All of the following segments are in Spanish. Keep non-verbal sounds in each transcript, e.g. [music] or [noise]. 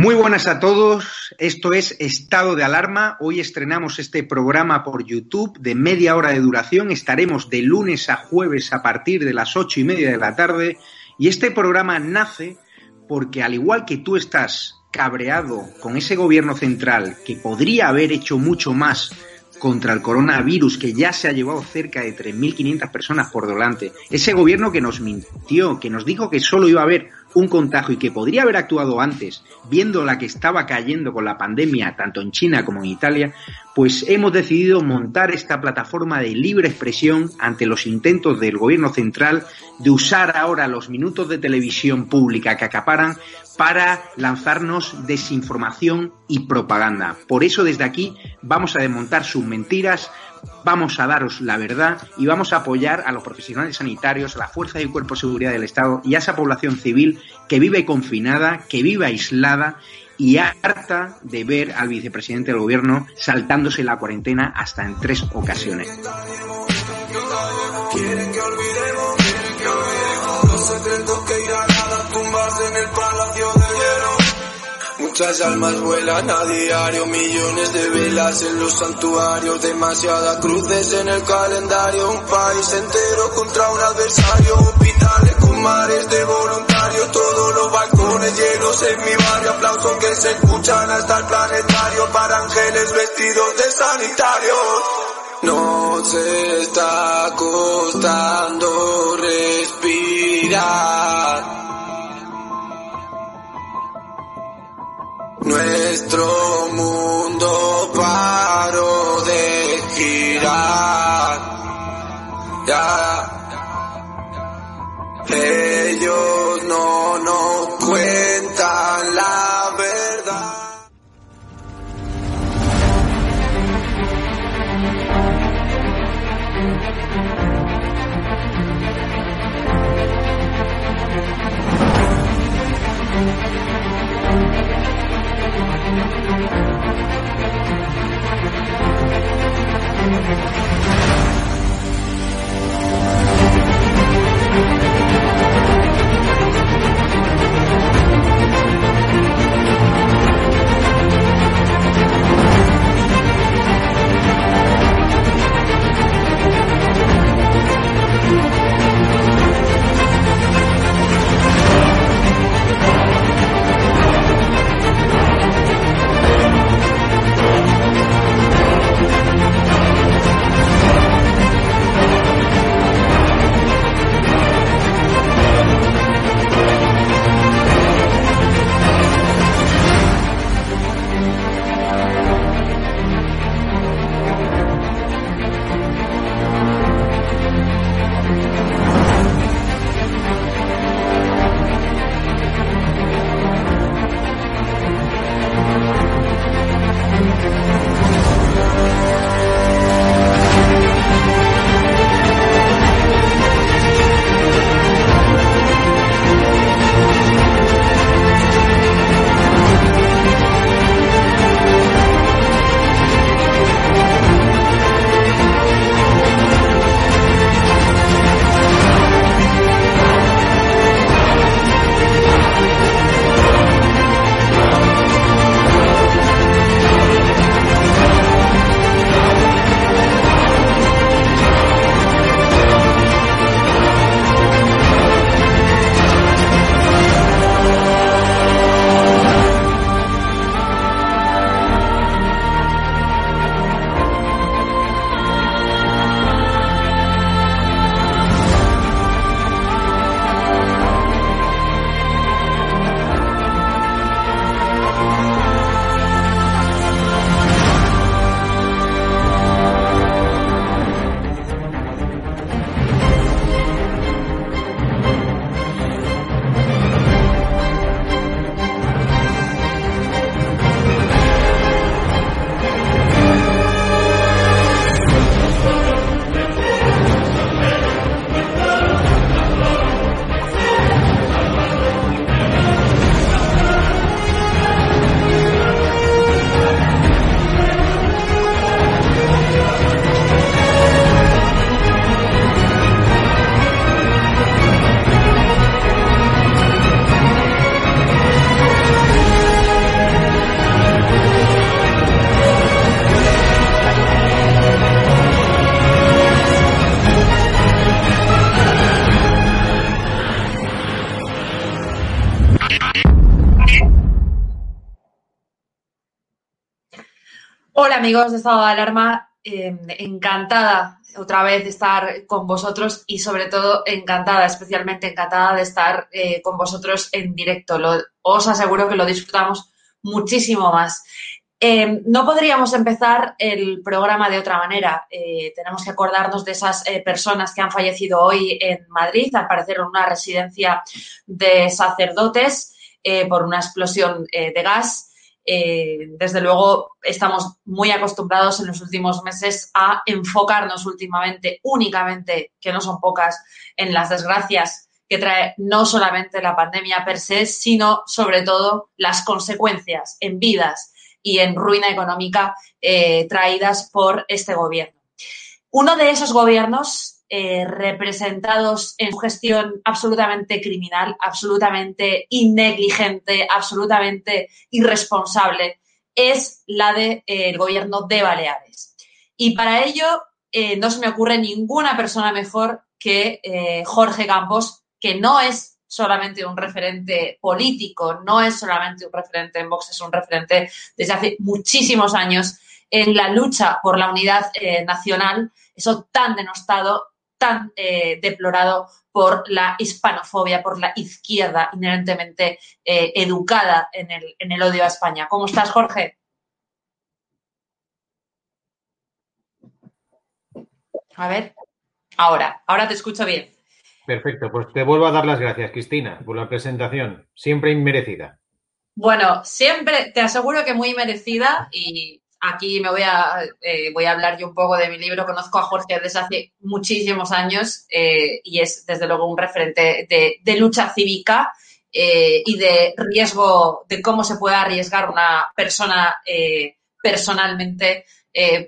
Muy buenas a todos, esto es Estado de Alarma. Hoy estrenamos este programa por YouTube de media hora de duración. Estaremos de lunes a jueves a partir de las ocho y media de la tarde. Y este programa nace porque al igual que tú estás cabreado con ese gobierno central que podría haber hecho mucho más contra el coronavirus que ya se ha llevado cerca de 3.500 personas por delante, ese gobierno que nos mintió, que nos dijo que solo iba a haber un contagio y que podría haber actuado antes, viendo la que estaba cayendo con la pandemia tanto en China como en Italia, pues hemos decidido montar esta plataforma de libre expresión ante los intentos del gobierno central de usar ahora los minutos de televisión pública que acaparan para lanzarnos desinformación y propaganda. Por eso desde aquí vamos a desmontar sus mentiras, vamos a daros la verdad y vamos a apoyar a los profesionales sanitarios, a la fuerza y cuerpo de seguridad del Estado y a esa población civil que vive confinada, que vive aislada y harta de ver al vicepresidente del gobierno saltándose la cuarentena hasta en tres ocasiones. Muchas almas vuelan a diario, millones de velas en los santuarios, demasiadas cruces en el calendario, un país entero contra un adversario, hospitales con mares de voluntarios, todos los balcones llenos en mi barrio, aplausos que se escuchan hasta el planetario para ángeles vestidos de sanitarios. Nos está costando respirar. Nuestro mundo paró de girar. Thank you. Amigos de Estado de Alarma, eh, encantada otra vez de estar con vosotros y sobre todo encantada, especialmente encantada de estar eh, con vosotros en directo. Os aseguro que lo disfrutamos muchísimo más. Eh, no podríamos empezar el programa de otra manera. Tenemos que acordarnos de esas personas que han fallecido hoy en Madrid, al parecer en una residencia de sacerdotes por una explosión de gas. Eh, desde luego, estamos muy acostumbrados en los últimos meses a enfocarnos últimamente, únicamente, que no son pocas, en las desgracias que trae no solamente la pandemia per se, sino sobre todo las consecuencias en vidas y en ruina económica eh, traídas por este gobierno. Uno de esos gobiernos eh, representados en su gestión absolutamente criminal, absolutamente innegligente, absolutamente irresponsable, es la del gobierno de Baleares. Y para ello eh, no se me ocurre ninguna persona mejor que eh, Jorge Campos, que no es solamente un referente político, no es solamente un referente en Vox, es un referente desde hace muchísimos años en la lucha por la unidad eh, nacional, eso tan denostado, tan eh, deplorado por la hispanofobia, por la izquierda inherentemente eh, educada en el, en el odio a España. ¿Cómo estás, Jorge? A ver, ahora, ahora te escucho bien. Perfecto, pues te vuelvo a dar las gracias, Cristina, por la presentación, siempre inmerecida. Bueno, siempre te aseguro que muy merecida y aquí me voy a, eh, voy a hablar yo un poco de mi libro. Conozco a Jorge desde hace muchísimos años eh, y es desde luego un referente de, lucha cívica eh, y de riesgo, de cómo se puede arriesgar una persona personalmente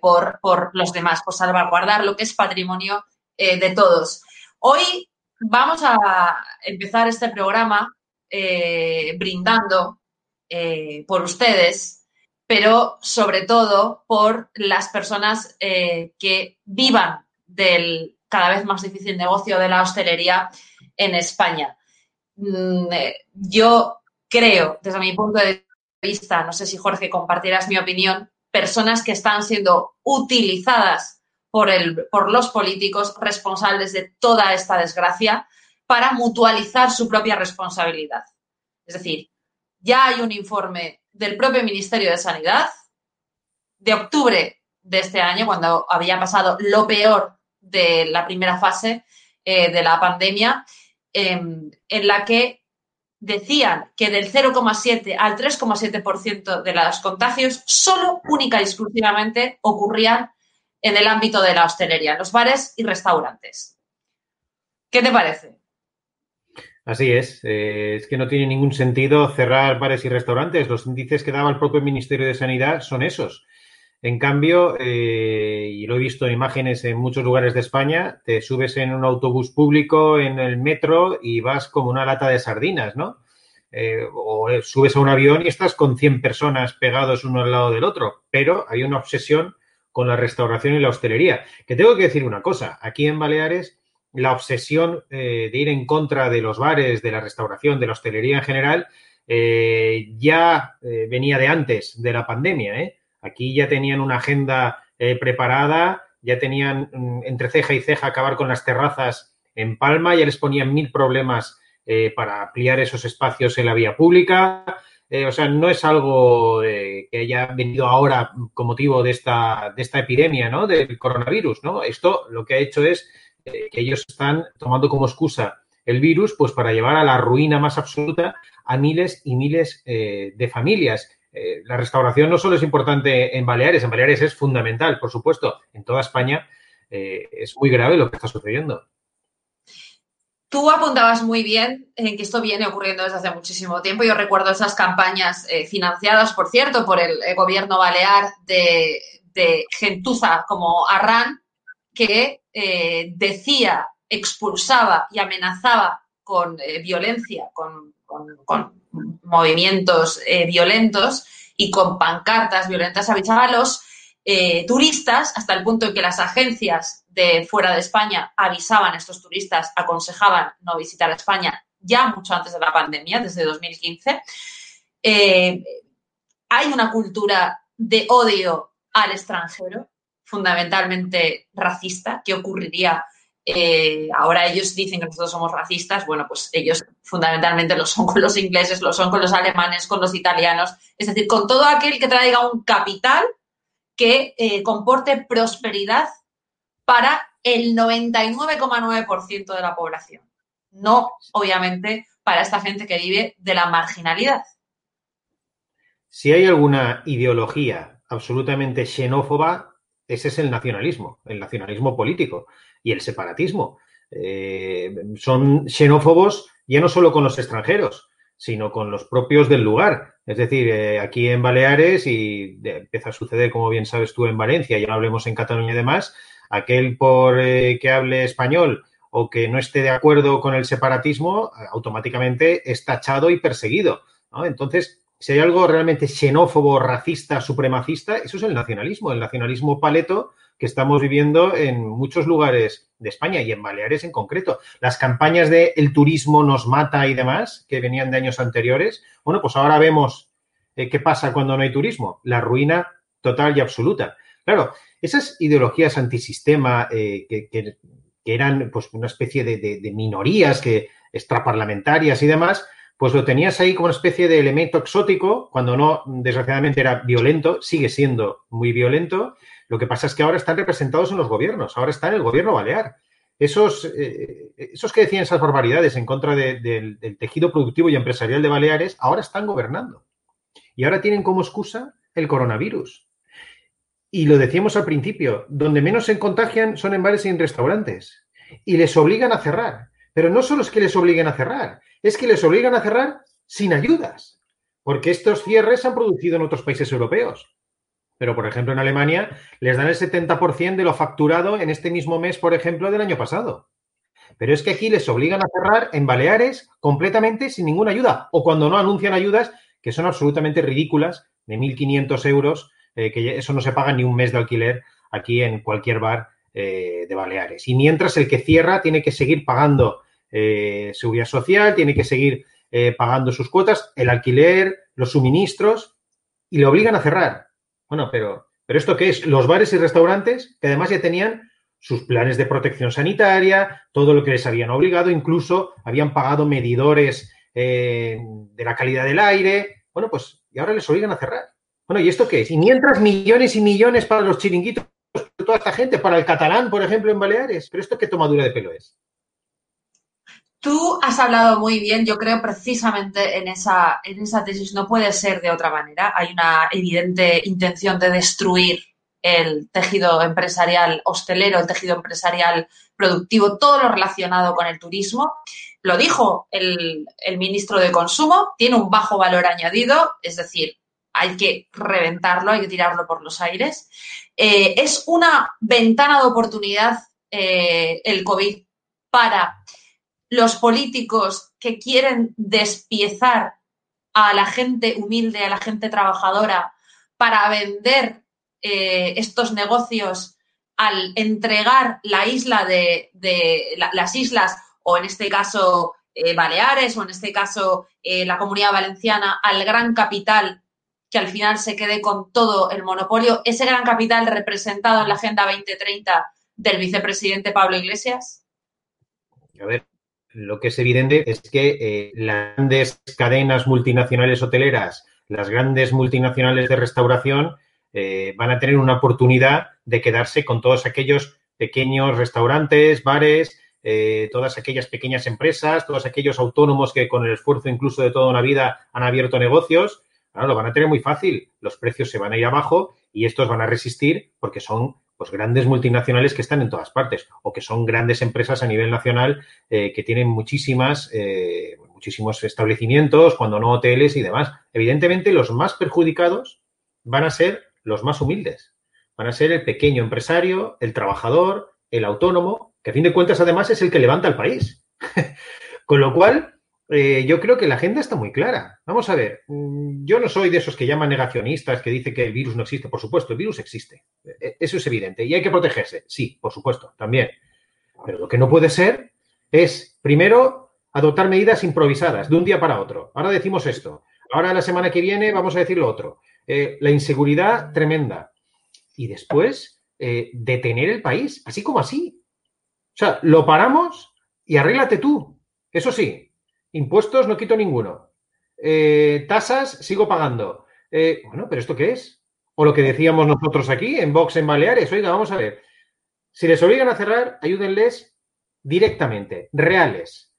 por, por los demás, por salvaguardar lo que es patrimonio de todos. Hoy vamos a empezar este programa brindando por ustedes, pero sobre todo por las personas eh, que vivan del cada vez más difícil negocio de la hostelería en España. Mm, eh, yo creo, desde mi punto de vista, no sé si Jorge compartirás mi opinión, personas que están siendo utilizadas por, el, por los políticos responsables de toda esta desgracia para mutualizar su propia responsabilidad. Es decir, ya hay un informe del propio Ministerio de Sanidad de octubre de este año, cuando había pasado lo peor de la primera fase eh, de la pandemia, eh, en la que decían que del 0,7 al 3,7% de los contagios solo, única y exclusivamente ocurrían en el ámbito de la hostelería, en los bares y restaurantes. ¿Qué te parece? Así es, eh, es que no tiene ningún sentido cerrar bares y restaurantes. Los índices que daba el propio Ministerio de Sanidad son esos. En cambio, eh, y lo he visto en imágenes en muchos lugares de España, te subes en un autobús público, en el metro y vas como una lata de sardinas, ¿no? Eh, o subes a un avión y estás con 100 personas pegados uno al lado del otro, pero hay una obsesión con la restauración y la hostelería. Que tengo que decir una cosa, aquí en Baleares la obsesión eh, de ir en contra de los bares, de la restauración, de la hostelería en general, eh, ya eh, venía de antes de la pandemia. Aquí ya tenían una agenda preparada, ya tenían mm, entre ceja y ceja acabar con las terrazas en Palma, ya les ponían mil problemas para ampliar esos espacios en la vía pública. O sea, no es algo que haya venido ahora con motivo de esta, de esta epidemia, ¿no? Del coronavirus, ¿no? Esto lo que ha hecho es que ellos están tomando como excusa el virus, pues para llevar a la ruina más absoluta a miles y miles eh, de familias. Eh, la restauración no solo es importante en Baleares, en Baleares es fundamental, por supuesto. En toda España eh, es muy grave lo que está sucediendo. Tú apuntabas muy bien en que esto viene ocurriendo desde hace muchísimo tiempo. Yo recuerdo esas campañas financiadas, por cierto, por el, el gobierno balear de, de, gentuza como Arran, que eh, decía, expulsaba y amenazaba con eh, violencia, con, movimientos eh, violentos y con pancartas violentas, avisaba a los turistas hasta el punto en que las agencias de fuera de España avisaban a estos turistas, aconsejaban no visitar España ya mucho antes de la pandemia, desde 2015. Eh, hay una cultura de odio al extranjero, fundamentalmente racista, ¿qué ocurriría? Eh, ahora ellos dicen que nosotros somos racistas, bueno, pues ellos fundamentalmente lo son con los ingleses, lo son con los alemanes, con los italianos, es decir, con todo aquel que traiga un capital que eh, comporte prosperidad para el 99,9% de la población. No, obviamente, para esta gente que vive de la marginalidad. Si hay alguna ideología absolutamente xenófoba, ese es el nacionalismo, el nacionalismo político y el separatismo. Eh, son xenófobos ya no solo con los extranjeros, sino con los propios del lugar. Es decir, eh, aquí en Baleares, y empieza a suceder, como bien sabes tú, en Valencia, ya no hablemos en Cataluña y demás, aquel por eh, que hable español o que no esté de acuerdo con el separatismo, automáticamente es tachado y perseguido. Entonces, si hay algo realmente xenófobo, racista, supremacista, eso es el nacionalismo, el nacionalismo paleto que estamos viviendo en muchos lugares de España y en Baleares en concreto. Las campañas de el turismo nos mata y demás, que venían de años anteriores, bueno, pues ahora vemos eh, qué pasa cuando no hay turismo, la ruina total y absoluta. Claro, esas ideologías antisistema eh, que, eran pues una especie de, de minorías que extraparlamentarias y demás, pues lo tenías ahí como una especie de elemento exótico, cuando no, desgraciadamente, era violento, sigue siendo muy violento. Lo que pasa es que ahora están representados en los gobiernos, ahora está en el gobierno balear. Esos, eh, esos que decían esas barbaridades en contra del tejido productivo y empresarial de Baleares, ahora están gobernando. Y ahora tienen como excusa el coronavirus. Y lo decíamos al principio, donde menos se contagian son en bares y en restaurantes. Y les obligan a cerrar. Pero no solo es que les obliguen a cerrar, es que les obligan a cerrar sin ayudas, porque estos cierres se han producido en otros países europeos. Pero, por ejemplo, en Alemania les dan el 70% de lo facturado en este mismo mes, por ejemplo, del año pasado. Pero es que aquí les obligan a cerrar en Baleares completamente sin ninguna ayuda, o cuando no anuncian ayudas que son absolutamente ridículas, de 1.500 euros, eh, que eso no se paga ni un mes de alquiler aquí en cualquier bar eh, de Baleares. Y mientras el que cierra tiene que seguir pagando eh, seguridad social, tiene que seguir eh, pagando sus cuotas, el alquiler, los suministros, y le obligan a cerrar. Bueno, pero, pero ¿esto qué es? Los bares y restaurantes, que además ya tenían sus planes de protección sanitaria, todo lo que les habían obligado, incluso habían pagado medidores eh, de la calidad del aire. Bueno, pues, y ahora les obligan a cerrar. Bueno, ¿y esto qué es? Y mientras millones y millones para los chiringuitos toda esta gente, para el catalán, por ejemplo, en Baleares. ¿Pero esto qué tomadura de pelo es? Tú has hablado muy bien, yo creo, precisamente en esa, en esa tesis. No puede ser de otra manera. Hay una evidente intención de destruir el tejido empresarial hostelero, el tejido empresarial productivo, todo lo relacionado con el turismo. Lo dijo el, el ministro de Consumo, tiene un bajo valor añadido, es decir, hay que reventarlo, hay que tirarlo por los aires. Eh, es una ventana de oportunidad eh, el COVID para los políticos que quieren despiezar a la gente humilde, a la gente trabajadora, para vender eh, estos negocios al entregar la isla de, las islas, o en este caso eh, Baleares, o en este caso eh, la comunidad valenciana, al gran capital que al final se quede con todo el monopolio, ese gran capital representado en la Agenda 2030 del vicepresidente Pablo Iglesias? A ver, lo que es evidente es que eh, las grandes cadenas multinacionales hoteleras, las grandes multinacionales de restauración, eh, van a tener una oportunidad de quedarse con todos aquellos pequeños restaurantes, bares, eh, todas aquellas pequeñas empresas, todos aquellos autónomos que con el esfuerzo incluso de toda una vida han abierto negocios. lo van a tener muy fácil. Los precios se van a ir abajo y estos van a resistir porque son pues grandes multinacionales que están en todas partes o que son grandes empresas a nivel nacional eh, que tienen muchísimas, eh, muchísimos establecimientos, cuando no hoteles y demás. Evidentemente, los más perjudicados van a ser los más humildes. Van a ser el pequeño empresario, el trabajador, el autónomo, que a fin de cuentas además es el que levanta el país. [laughs] Con lo cual, eh, yo creo que la agenda está muy clara. Vamos a ver, mm, yo no soy de esos que llaman negacionistas, que dicen que el virus no existe. Por supuesto, el virus existe. E, eso es evidente. Y hay que protegerse. Sí, por supuesto, también. Pero lo que no puede ser es, primero, adoptar medidas improvisadas de un día para otro. Ahora decimos esto. Ahora la semana que viene vamos a decir lo otro. Eh, la inseguridad tremenda. y después eh, detener el país, así como así. O sea, lo paramos y arréglate tú. Eso sí, impuestos no quito ninguno. Eh, tasas sigo pagando. Eh, bueno, pero ¿esto qué es? O lo que decíamos nosotros aquí en Vox en Baleares. Oiga, vamos a ver. Si les obligan a cerrar, ayúdenles directamente, reales.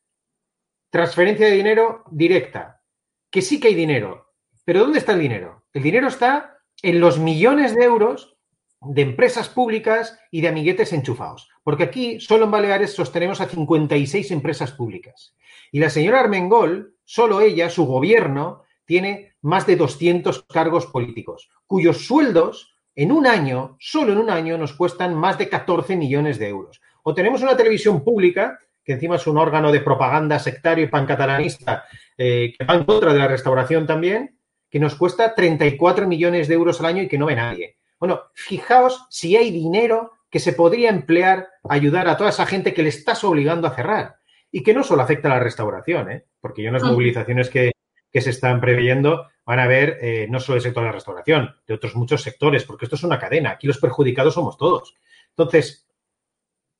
Transferencia de dinero directa. Que sí que hay dinero. Pero ¿dónde está el dinero? El dinero está en los millones de euros de empresas públicas y de amiguetes enchufados. Porque aquí, solo en Baleares, sostenemos a 56 empresas públicas. Y la señora Armengol, solo ella, su gobierno, tiene más de 200 cargos políticos, cuyos sueldos en un año, solo en un año, nos cuestan más de 14 millones de euros. O tenemos una televisión pública, que encima es un órgano de propaganda sectario y pancatalanista, eh, que va en contra de la restauración también, que nos cuesta 34 millones de euros al año y que no ve nadie. Bueno, fijaos si hay dinero que se podría emplear a ayudar a toda esa gente que le estás obligando a cerrar. Y que no solo afecta a la restauración, ¿eh? porque hay unas movilizaciones que, que se están previendo van a ver eh, no solo el sector de la restauración, de otros muchos sectores, porque esto es una cadena. Aquí los perjudicados somos todos. Entonces,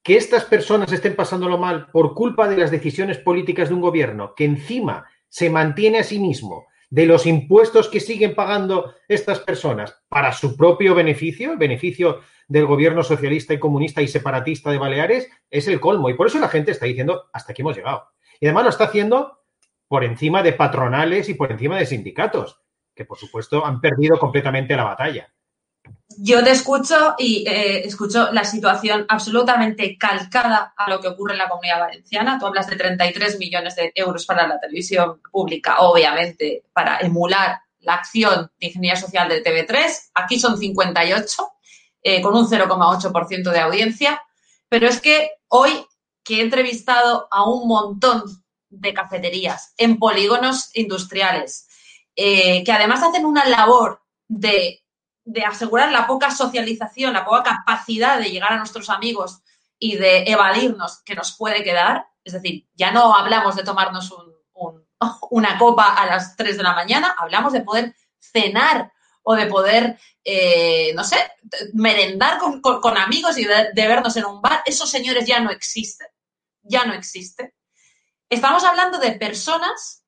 que estas personas estén pasándolo mal por culpa de las decisiones políticas de un gobierno que encima se mantiene a sí mismo de los impuestos que siguen pagando estas personas para su propio beneficio, el beneficio del gobierno socialista y comunista y separatista de Baleares, es el colmo. Y por eso la gente está diciendo, hasta aquí hemos llegado. Y además lo está haciendo por encima de patronales y por encima de sindicatos, que por supuesto han perdido completamente la batalla. Yo te escucho y eh, escucho la situación absolutamente calcada a lo que ocurre en la comunidad valenciana. Tú hablas de 33 millones de euros para la televisión pública, obviamente, para emular la acción de ingeniería social de TV3. Aquí son 58, eh, con un 0,8% de audiencia. Pero es que hoy que he entrevistado a un montón de cafeterías, en polígonos industriales, eh, que además hacen una labor de, de, asegurar la poca socialización, la poca capacidad de llegar a nuestros amigos y de evadirnos que nos puede quedar. Es decir, ya no hablamos de tomarnos [laughs] una copa a las 3 de la mañana, hablamos de poder cenar o de poder, eh, no sé, merendar con, amigos y de, de, vernos en un bar. Esos señores ya no existen, ya no existen. Estamos hablando de personas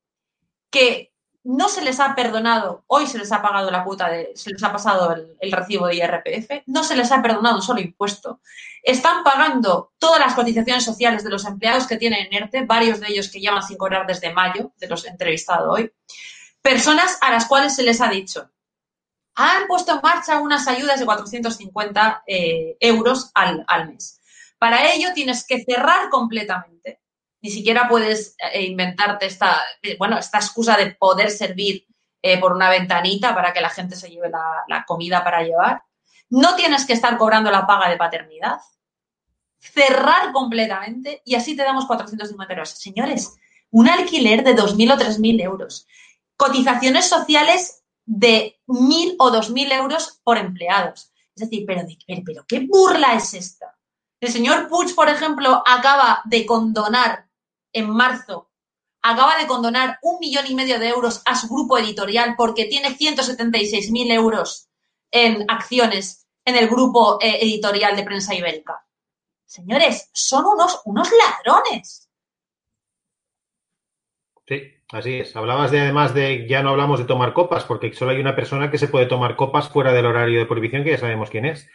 que no se les ha perdonado, hoy se les ha pagado la cuota, de, se les ha pasado el, recibo de IRPF, no se les ha perdonado un solo impuesto. Están pagando todas las cotizaciones sociales de los empleados que tienen en ERTE, varios de ellos que llevan sin cobrar desde mayo, de los entrevistados hoy. Personas a las cuales se les ha dicho, han puesto en marcha unas ayudas de 450 eh, euros al, al mes. Para ello tienes que cerrar completamente ni siquiera puedes eh, inventarte esta, eh, bueno, esta excusa de poder servir eh, por una ventanita para que la gente se lleve la, comida para llevar. No tienes que estar cobrando la paga de paternidad. Cerrar completamente y así te damos 450 euros. Señores, un alquiler de 2.000 o 3.000 euros. Cotizaciones sociales de 1.000 o 2.000 euros por empleados. Es decir, pero, pero, ¿qué burla es esta? El señor Puig, por ejemplo, acaba de condonar en marzo acaba de condonar un millón y medio de euros a su grupo editorial porque tiene 176.000 euros en acciones en el grupo eh, editorial de prensa ibérica. Señores, son unos, unos ladrones. Sí, así es. Hablabas de además de, ya no hablamos de tomar copas, porque solo hay una persona que se puede tomar copas fuera del horario de prohibición, que ya sabemos quién es.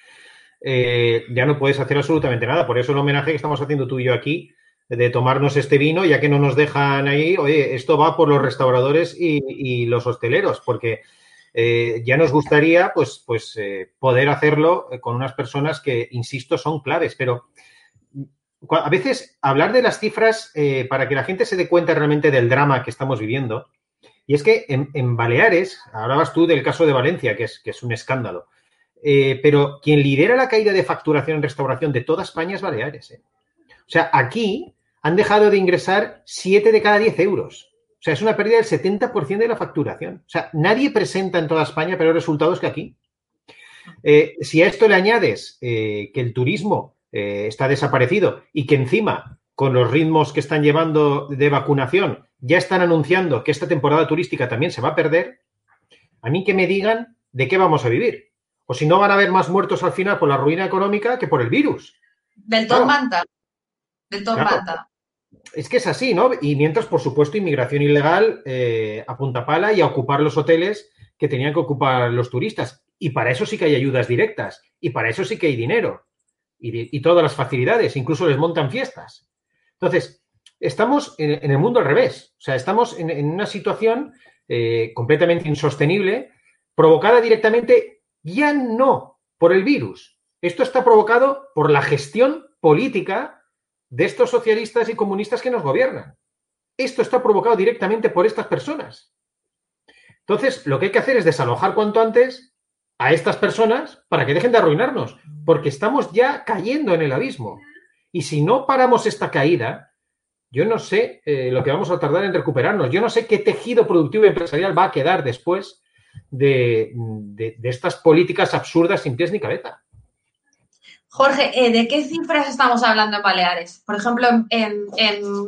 Eh, ya no puedes hacer absolutamente nada. Por eso el homenaje que estamos haciendo tú y yo aquí de tomarnos este vino, ya que no nos dejan ahí, oye, esto va por los restauradores y, los hosteleros, porque eh, ya nos gustaría pues, pues eh, poder hacerlo con unas personas que, insisto, son claves, pero a veces hablar de las cifras eh, para que la gente se dé cuenta realmente del drama que estamos viviendo, y es que en, Baleares, hablabas tú del caso de Valencia, que es, que es un escándalo, pero quien lidera la caída de facturación en restauración de toda España es Baleares. O sea, aquí han dejado de ingresar 7 de cada 10 euros. O sea, es una pérdida del 70% de la facturación. O sea, nadie presenta en toda España peores resultados que aquí. Eh, si a esto le añades eh, que el turismo eh, está desaparecido y que encima, con los ritmos que están llevando de vacunación, ya están anunciando que esta temporada turística también se va a perder, a mí que me digan de qué vamos a vivir. O si no, van a haber más muertos al final por la ruina económica que por el virus. Del Claro. Manta. Del Claro. Es que es así, ¿no? Y mientras, por supuesto, inmigración ilegal eh, a punta pala y a ocupar los hoteles que tenían que ocupar los turistas. Y para eso sí que hay ayudas directas. Y para eso sí que hay dinero. Y, y todas las facilidades. Incluso les montan fiestas. Entonces, estamos en, en el mundo al revés. O sea, estamos en, en una situación eh, completamente insostenible, provocada directamente ya no por el virus. Esto está provocado por la gestión política de estos socialistas y comunistas que nos gobiernan. Esto está provocado directamente por estas personas. Entonces, lo que hay que hacer es desalojar cuanto antes a estas personas para que dejen de arruinarnos, porque estamos ya cayendo en el abismo. Y si no paramos esta caída, yo no sé eh, lo que vamos a tardar en recuperarnos. Yo no sé qué tejido productivo y empresarial va a quedar después de, de- de estas políticas absurdas sin pies ni cabeza. Jorge, eh, ¿de qué cifras estamos hablando en Baleares? Por ejemplo, en,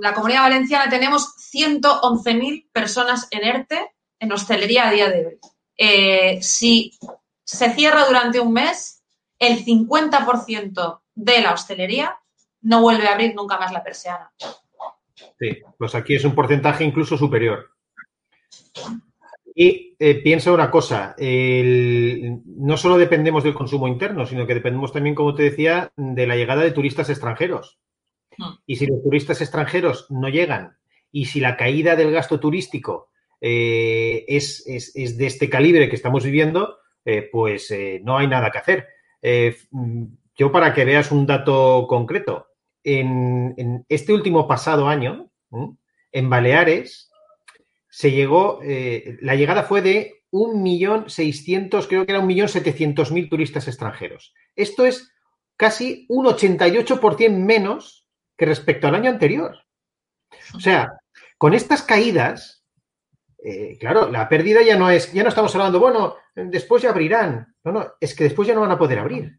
la Comunidad Valenciana tenemos 111.000 personas en ERTE en hostelería a día de hoy. Eh, si se cierra durante un mes, el 50% de la hostelería no vuelve a abrir nunca más la persiana. Sí, pues aquí es un porcentaje incluso superior. Y eh, piensa una cosa, el- no solo dependemos del consumo interno, sino que dependemos también, como te decía, de la llegada de turistas extranjeros. Hmm. Y si los turistas extranjeros no llegan y si la caída del gasto turístico eh, es, es- es de este calibre que estamos viviendo, eh, pues eh, no hay nada que hacer. Mm, yo para que veas un dato concreto, en, en este último pasado año, en Baleares, se llegó, eh, la llegada fue de 1.600.000, creo que era 1.700.000 turistas extranjeros. Esto es casi un 88% menos que respecto al año anterior. O sea, con estas caídas, eh, claro, la pérdida ya no es, ya no estamos hablando, bueno, después ya abrirán. No, no, es que después ya no van a poder abrir.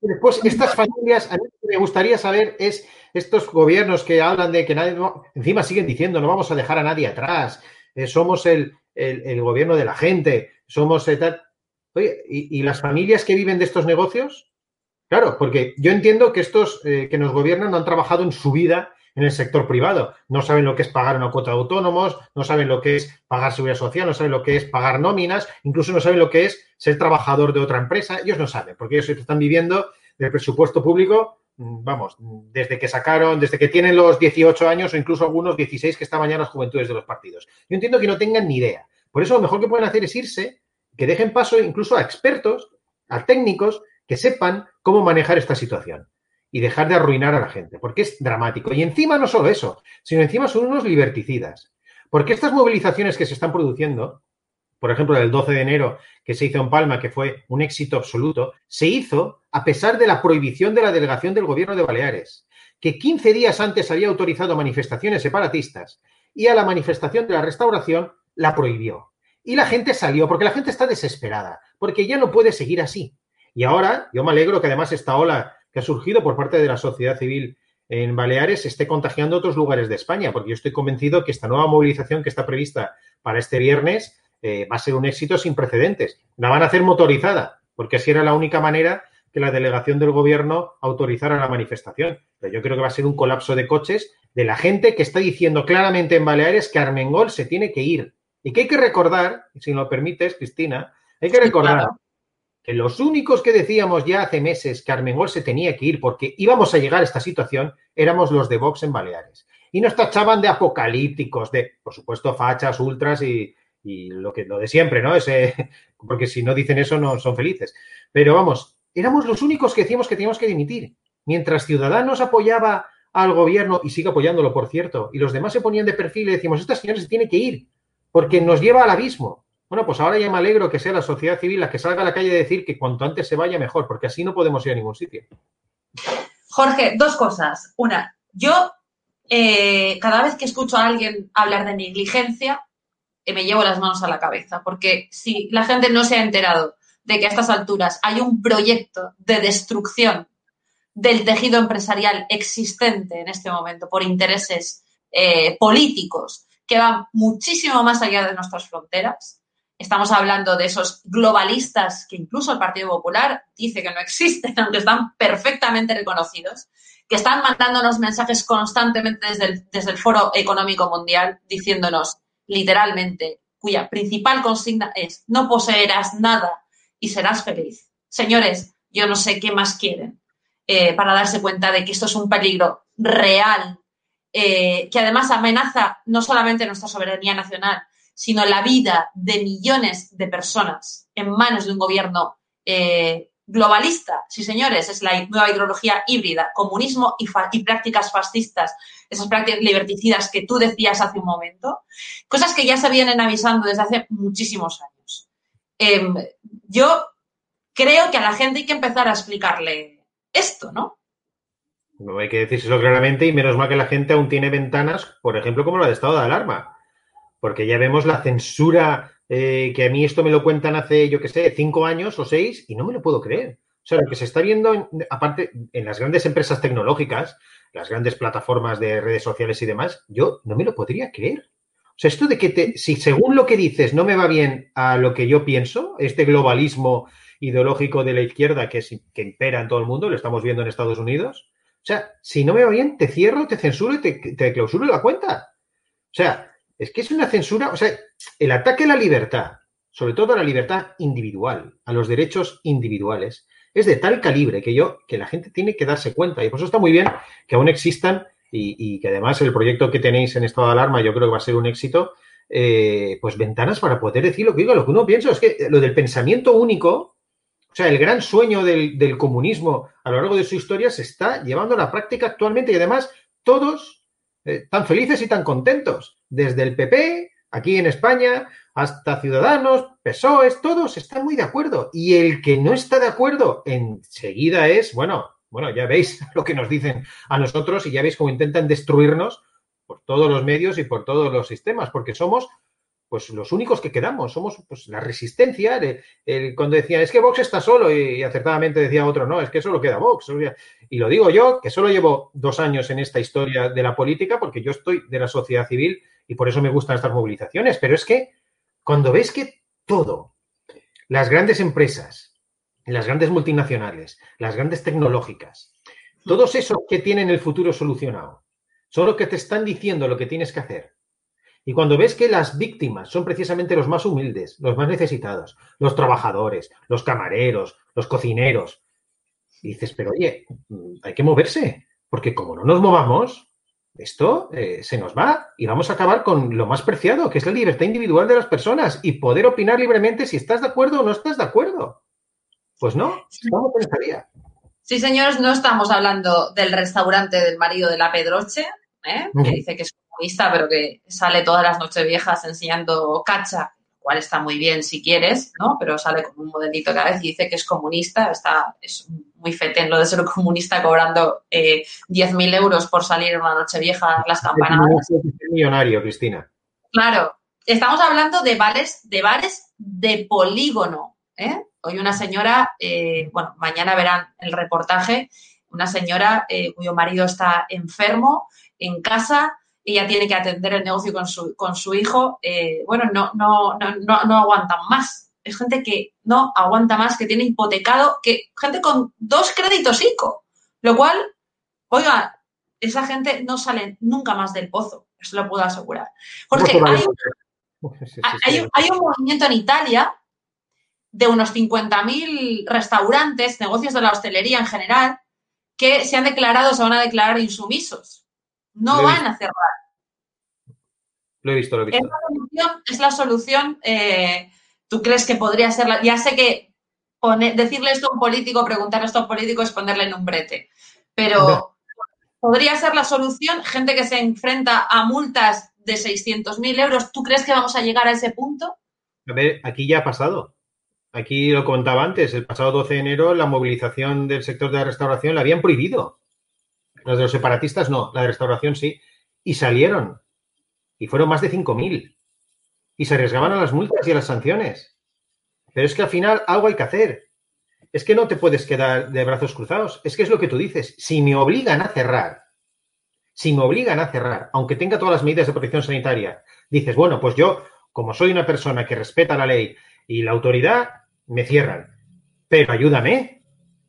Después, estas familias, a mí lo que me gustaría saber es estos gobiernos que hablan de que nadie, encima siguen diciendo, no vamos a dejar a nadie atrás, eh, somos el, el- gobierno de la gente, somos eh. Oye, ¿y, y las familias que viven de estos negocios? Claro, porque yo entiendo que estos eh, que nos gobiernan no han trabajado en su vida en el sector privado. No saben lo que es pagar una cuota de autónomos, no saben lo que es pagar seguridad social, no saben lo que es pagar nóminas, incluso no saben lo que es ser trabajador de otra empresa. Ellos no saben, porque ellos están viviendo del presupuesto público, mm, vamos, desde que sacaron, desde que tienen los 18 años o incluso algunos 16 que estaban ya en las juventudes de los partidos. Yo entiendo que no tengan ni idea. Por eso lo mejor que pueden hacer es irse, que dejen paso incluso a expertos, a técnicos que sepan cómo manejar esta situación y dejar de arruinar a la gente, porque es dramático. Y encima no solo eso, sino encima son unos liberticidas. Porque estas movilizaciones que se están produciendo, por ejemplo, el 12 de enero que se hizo en Palma, que fue un éxito absoluto, se hizo a pesar de la prohibición de la delegación del gobierno de Baleares, que 15 días antes había autorizado manifestaciones separatistas y a la manifestación de la restauración la prohibió. Y la gente salió, porque la gente está desesperada, porque ya no puede seguir así. Y ahora, yo me alegro que además esta ola que ha surgido por parte de la sociedad civil en Baleares esté contagiando otros lugares de España, porque yo estoy convencido que esta nueva movilización que está prevista para este viernes eh, va a ser un éxito sin precedentes. La van a hacer motorizada, porque así era la única manera que la delegación del gobierno autorizara la manifestación. Pero yo creo que va a ser un colapso de coches de la gente que está diciendo claramente en Baleares que Armengol se tiene que ir. Y que hay que recordar, si lo permites, Cristina, hay que recordar claro. Que los únicos que decíamos ya hace meses que Armengol se tenía que ir porque íbamos a llegar a esta situación éramos los de Vox en Baleares. Y nos tachaban de apocalípticos, de, por supuesto, fachas, ultras y, lo, que, lo de siempre, ¿no? Ese, [laughs] porque si no dicen eso no son felices. Pero vamos, éramos los únicos que decíamos que teníamos que dimitir. Mientras Ciudadanos apoyaba al gobierno, y sigue apoyándolo, por cierto, y los demás se ponían de perfil y decimos, esta señora se tiene que ir, porque nos lleva al abismo. Bueno, pues ahora ya me alegro que sea la sociedad civil la que salga a la calle a decir que cuanto antes se vaya mejor, porque así no podemos ir a ningún sitio. Jorge, dos cosas. Una, yo eh, cada vez que escucho a alguien hablar de negligencia, eh, me llevo las manos a la cabeza, porque si la gente no se ha enterado de que a estas alturas hay un proyecto de destrucción del tejido empresarial existente en este momento por intereses eh, políticos que van muchísimo más allá de nuestras fronteras, Estamos hablando de esos globalistas que incluso el Partido Popular dice que no existen, [laughs] aunque están perfectamente reconocidos, que están mandándonos mensajes constantemente desde el, Foro Económico Mundial diciéndonos literalmente, cuya principal consigna es no poseerás nada y serás feliz. Señores, yo no sé qué más quieren eh, para darse cuenta de que esto es un peligro real, eh, que además amenaza no solamente nuestra soberanía nacional, sino la vida de millones de personas en manos de un gobierno eh, globalista. Sí, señores, es la nueva ideología híbrida, comunismo y, prácticas fascistas, esas prácticas liberticidas que tú decías hace un momento, cosas que ya se vienen avisando desde hace muchísimos años. Eh, yo creo que a la gente hay que empezar a explicarle esto, ¿no? No hay que decírselo claramente y menos mal que la gente aún tiene ventanas, por ejemplo, como la de estado de alarma, porque ya vemos la censura eh, que a mí esto me lo cuentan hace, yo qué sé, cinco años o seis y no me lo puedo creer. O sea, lo que se está viendo, en, aparte, en las grandes empresas tecnológicas, las grandes plataformas de redes sociales y demás, yo no me lo podría creer. O sea, esto de que te, si según lo que dices no me va bien a lo que yo pienso, este globalismo ideológico de la izquierda que, es, que impera en todo el mundo, lo estamos viendo en Estados Unidos, o sea, si no me va bien, te cierro, te censuro y te, te clausuro la cuenta. O sea, es que es una censura, o sea, el ataque a la libertad, sobre todo a la libertad individual, a los derechos individuales, es de tal calibre que yo, que la gente tiene que darse cuenta. Y por eso está muy bien que aún existan y, que además el proyecto que tenéis en estado de alarma yo creo que va a ser un éxito, eh, pues ventanas para poder decir lo que digo, lo que uno piensa. Es que lo del pensamiento único, o sea, el gran sueño del, del comunismo a lo largo de su historia se está llevando a la práctica actualmente y además todos eh, tan felices y tan contentos. Desde el PP, aquí en España, hasta Ciudadanos, PSOEs, todos están muy de acuerdo. Y el que no está de acuerdo enseguida es, bueno, bueno, ya veis [laughs] lo que nos dicen a nosotros y ya veis cómo intentan destruirnos por todos los medios y por todos los sistemas, porque somos pues los únicos que quedamos, somos pues la resistencia. El, el, cuando decían, es que Vox está solo, y, y, acertadamente decía otro, no, es que solo queda Vox. Y lo digo yo, que solo llevo dos años en esta historia de la política, porque yo estoy de la sociedad civil y por eso me gustan estas movilizaciones. Pero es que cuando ves que todo, las grandes empresas, las grandes multinacionales, las grandes tecnológicas, todos esos que tienen el futuro solucionado, son los que te están diciendo lo que tienes que hacer y cuando ves que las víctimas son precisamente los más humildes, los más necesitados, los trabajadores, los camareros, los cocineros, dices, pero oye, hay que moverse, porque como no nos movamos, esto eh, se nos va y vamos a acabar con lo más preciado, que es la libertad individual de las personas y poder opinar libremente si estás de acuerdo o no estás de acuerdo. Pues no, ¿cómo pensaría? Sí, señores, no estamos hablando del restaurante del marido de la Pedroche, ¿eh? que dice que es comunista, pero que sale todas las noches viejas enseñando cacha, cual está muy bien si quieres, ¿no? Pero sale como un modelito cada vez y dice que es comunista, está, es muy fetén lo de ser comunista cobrando eh, 10.000 euros por salir una noche vieja las campanadas. millonario, Cristina. Claro, estamos hablando de bares, de bares de polígono, ¿eh? Hoy una señora, eh, bueno, mañana verán el reportaje, una señora eh, cuyo marido está enfermo en casa, ella tiene que atender el negocio con su, con su hijo, eh, bueno, no, no, no, no, no aguantan más. Es gente que no aguanta más, que tiene hipotecado, que gente con dos créditos ICO, lo cual, oiga, esa gente no sale nunca más del pozo, eso lo puedo asegurar. Porque hay, hay, hay un movimiento en Italia de unos 50.000 restaurantes, negocios de la hostelería en general, que se han declarado, se van a declarar insumisos. No van a cerrar. Lo he visto, lo he visto. Es la solución, es la solución eh, ¿tú crees que podría ser la... Ya sé que pone, decirle esto a un político, preguntarle esto a un político es ponerle en un brete, pero no. podría ser la solución gente que se enfrenta a multas de 600.000 euros. ¿Tú crees que vamos a llegar a ese punto? A ver, aquí ya ha pasado. Aquí lo contaba antes, el pasado 12 de enero la movilización del sector de la restauración la habían prohibido. Los de los separatistas no, la de restauración sí. Y salieron. Y fueron más de 5.000. Y se arriesgaban a las multas y a las sanciones. Pero es que al final algo hay que hacer. Es que no te puedes quedar de brazos cruzados. Es que es lo que tú dices. Si me obligan a cerrar, si me obligan a cerrar, aunque tenga todas las medidas de protección sanitaria, dices, bueno, pues yo como soy una persona que respeta la ley y la autoridad, me cierran. Pero ayúdame.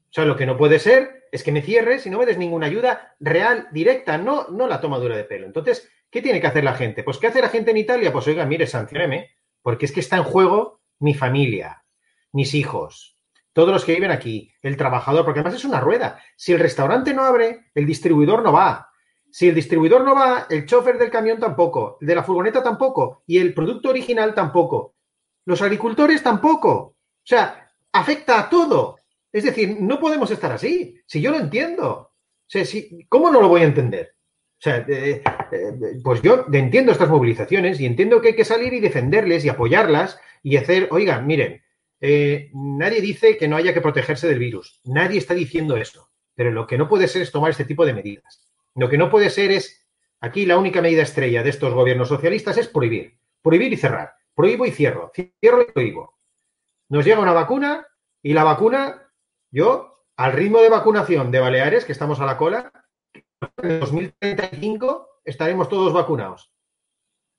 O sea, lo que no puede ser es que me cierres y no me des ninguna ayuda real, directa, no, no la tomadura de pelo. Entonces, ¿qué tiene que hacer la gente? Pues, ¿qué hace la gente en Italia? Pues, oiga, mire, sancioneme, porque es que está en juego mi familia, mis hijos, todos los que viven aquí, el trabajador, porque además es una rueda. Si el restaurante no abre, el distribuidor no va. Si el distribuidor no va, el chofer del camión tampoco, el de la furgoneta tampoco, y el producto original tampoco. Los agricultores tampoco. O sea, afecta a todo. Es decir, no podemos estar así. Si yo lo entiendo. ¿Cómo no lo voy a entender? O sea, eh, eh, pues yo entiendo estas movilizaciones y entiendo que hay que salir y defenderles y apoyarlas y hacer, oigan, miren, eh, nadie dice que no haya que protegerse del virus. Nadie está diciendo eso. Pero lo que no puede ser es tomar este tipo de medidas. Lo que no puede ser es, aquí la única medida estrella de estos gobiernos socialistas es prohibir. Prohibir y cerrar. Prohíbo y cierro. Cierro y prohíbo. Nos llega una vacuna y la vacuna yo, al ritmo de vacunación de Baleares, que estamos a la cola, en 2035 estaremos todos vacunados.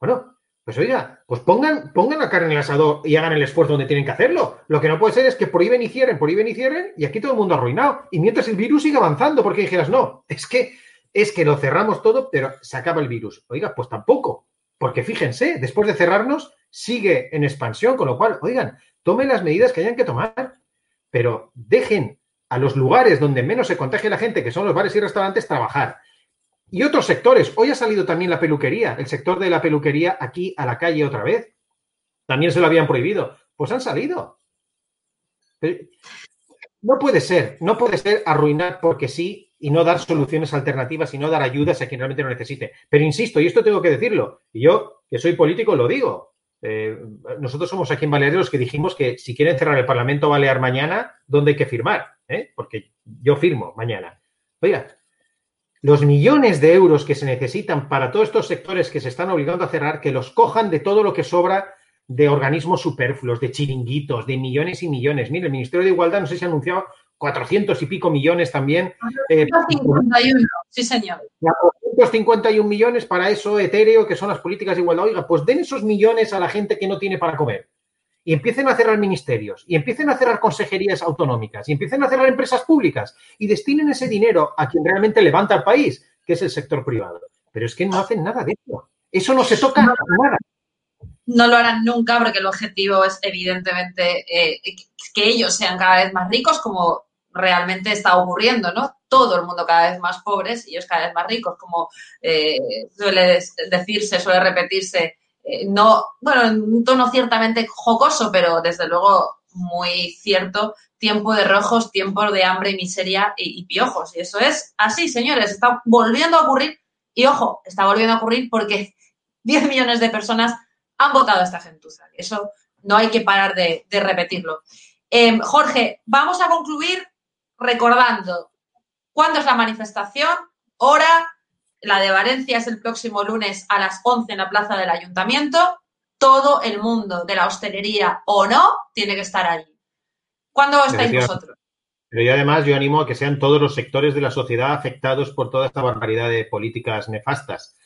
Bueno, pues oiga, pues pongan, pongan la carne en el asador y hagan el esfuerzo donde tienen que hacerlo. Lo que no puede ser es que prohíben y cierren, prohíben y cierren, y aquí todo el mundo arruinado. Y mientras el virus sigue avanzando, porque dijeras, no, es que, es que lo cerramos todo, pero se acaba el virus. Oiga, pues tampoco. Porque fíjense, después de cerrarnos, sigue en expansión, con lo cual, oigan, tomen las medidas que hayan que tomar pero dejen a los lugares donde menos se contagie la gente, que son los bares y restaurantes, trabajar. Y otros sectores. Hoy ha salido también la peluquería, el sector de la peluquería aquí a la calle otra vez. También se lo habían prohibido. Pues han salido. No puede ser, no puede ser arruinar porque sí y no dar soluciones alternativas y no dar ayudas a quien realmente lo necesite. Pero insisto, y esto tengo que decirlo, y yo, que soy político, lo digo. Eh, nosotros somos aquí en Baleares los que dijimos que si quieren cerrar el Parlamento Balear mañana, ¿dónde hay que firmar? ¿Eh? Porque yo firmo mañana. Oiga, los millones de euros que se necesitan para todos estos sectores que se están obligando a cerrar, que los cojan de todo lo que sobra de organismos superfluos, de chiringuitos, de millones y millones. Mire, el Ministerio de Igualdad, no sé si ha anunciado 400 y pico millones también. Eh, sí, señor. 451 millones para eso etéreo, que son las políticas de igualdad. Oiga, pues den esos millones a la gente que no tiene para comer. Y empiecen a cerrar ministerios, y empiecen a cerrar consejerías autonómicas, y empiecen a cerrar empresas públicas, y destinen ese dinero a quien realmente levanta el país, que es el sector privado. Pero es que no hacen nada de eso. Eso no se toca nada no lo harán nunca porque el objetivo es evidentemente eh, que ellos sean cada vez más ricos, como realmente está ocurriendo, ¿no? Todo el mundo cada vez más pobres y ellos cada vez más ricos, como eh, suele decirse, suele repetirse, eh, no, bueno, en un tono ciertamente jocoso, pero desde luego muy cierto, tiempo de rojos, tiempo de hambre y miseria y, piojos. Y eso es así, señores, está volviendo a ocurrir y ojo, está volviendo a ocurrir porque [laughs] 10 millones de personas han votado a esta gentuza. Eso no hay que parar de, repetirlo. Em, Jorge, vamos a concluir recordando cuándo es la manifestación, hora, la de Valencia es el próximo lunes a las 11 en la plaza del ayuntamiento. Todo el mundo de la hostelería o no tiene que estar allí. ¿Cuándo estáis vosotros? Pero yo además yo animo a que sean todos los sectores de la sociedad afectados por toda esta barbaridad de políticas nefastas.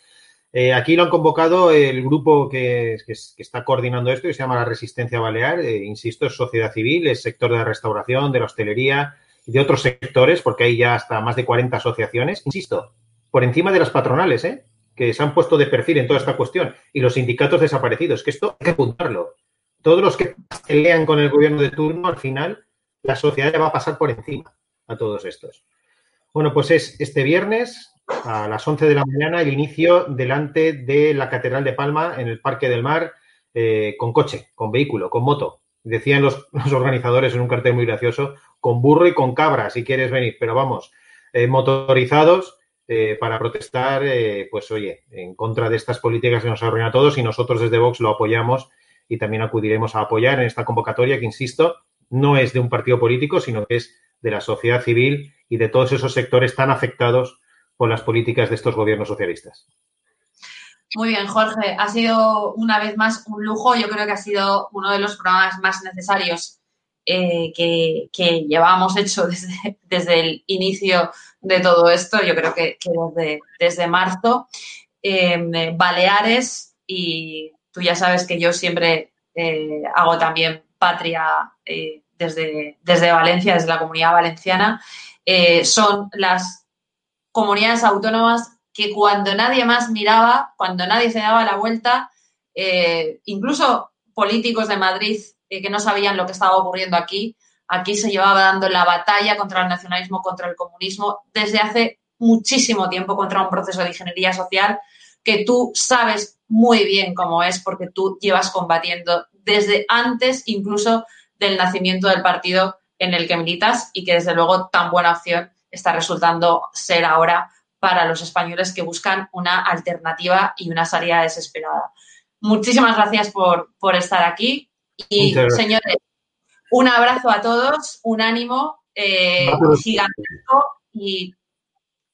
Eh, aquí lo han convocado el grupo que, está coordinando esto, que se llama la Resistencia Balear. Eh, insisto, es sociedad civil, es sector de la restauración, de la hostelería, de otros sectores, porque hay ya hasta más de 40 asociaciones, insisto, por encima de las patronales, ¿eh? que se han puesto de perfil en toda esta cuestión, y los sindicatos desaparecidos, que esto hay que apuntarlo. Todos los que pelean con el gobierno de turno, al final, la sociedad ya va a pasar por encima a todos estos. Bueno, pues es este viernes a las 11 de la mañana el inicio delante de la Catedral de Palma en el Parque del Mar eh, con coche, con vehículo, con moto. Decían [laughs] los, organizadores en un cartel muy gracioso, con burro y con cabra, si quieres venir, pero vamos, eh, motorizados eh, para protestar, eh, pues oye, en contra de estas políticas que nos arruinan a todos y nosotros desde Vox lo apoyamos y también acudiremos a apoyar en esta convocatoria que, insisto, no es de un partido político, sino que es de la sociedad civil y de todos esos sectores tan afectados por las políticas de estos gobiernos socialistas. Muy bien, Jorge. Ha sido una vez más un lujo. Yo creo que ha sido uno de los programas más necesarios eh, que, llevamos hecho [laughs] desde, el inicio de todo esto. Yo creo que, desde, desde, marzo. Em, Baleares y tú ya sabes que yo siempre eh, hago también patria eh, desde, desde Valencia, desde la comunidad valenciana. Eh, son las comunidades autónomas que cuando nadie más miraba, cuando nadie se daba la vuelta, incluso políticos de Madrid que no sabían lo que estaba ocurriendo aquí, aquí se llevaba dando la batalla contra el nacionalismo, contra el comunismo, desde hace muchísimo tiempo contra un proceso de ingeniería social que tú sabes muy bien cómo es porque tú llevas combatiendo desde antes incluso del nacimiento del partido en el que militas y que desde luego tan buena opción está resultando ser ahora para los españoles que buscan una alternativa y una salida desesperada. Muchísimas gracias por, por estar aquí y señores, un abrazo a todos, un ánimo eh, gigantesco y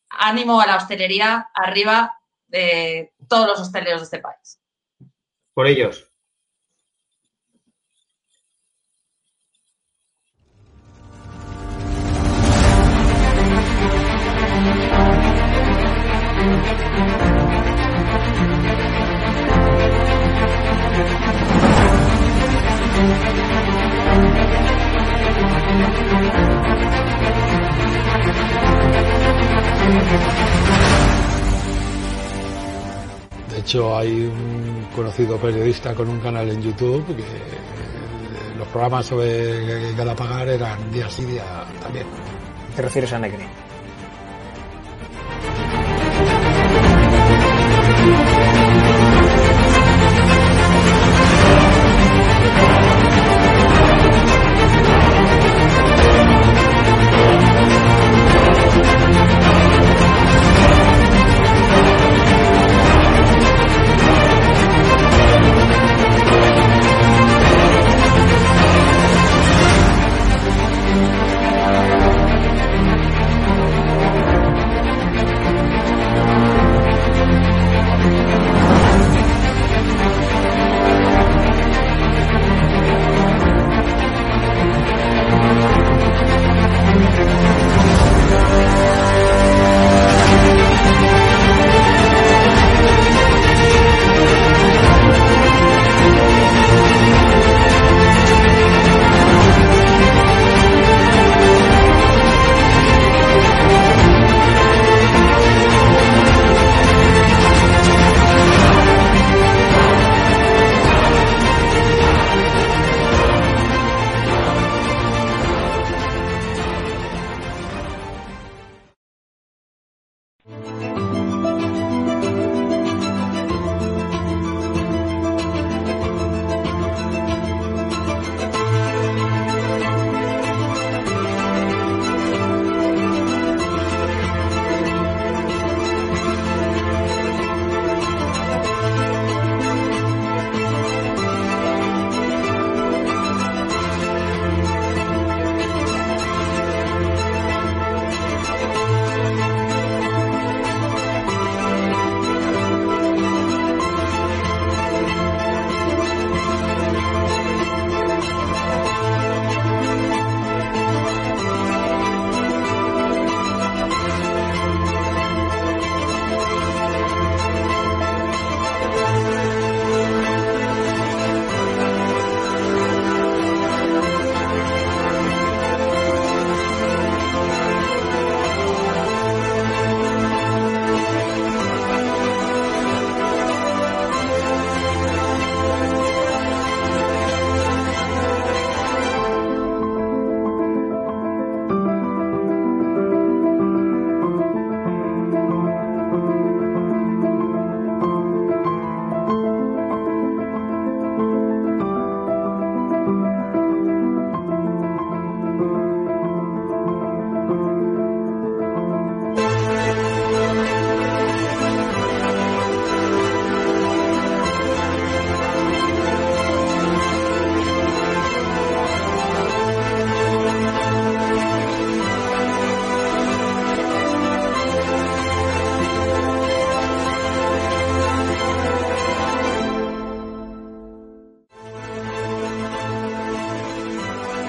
ánimo a la hostelería arriba de todos los hosteleros de este país. Por ellos. De hecho, hay un conocido periodista con un canal en YouTube que los programas sobre Galapagar eran día sí, día también. ¿Te refieres a Negri?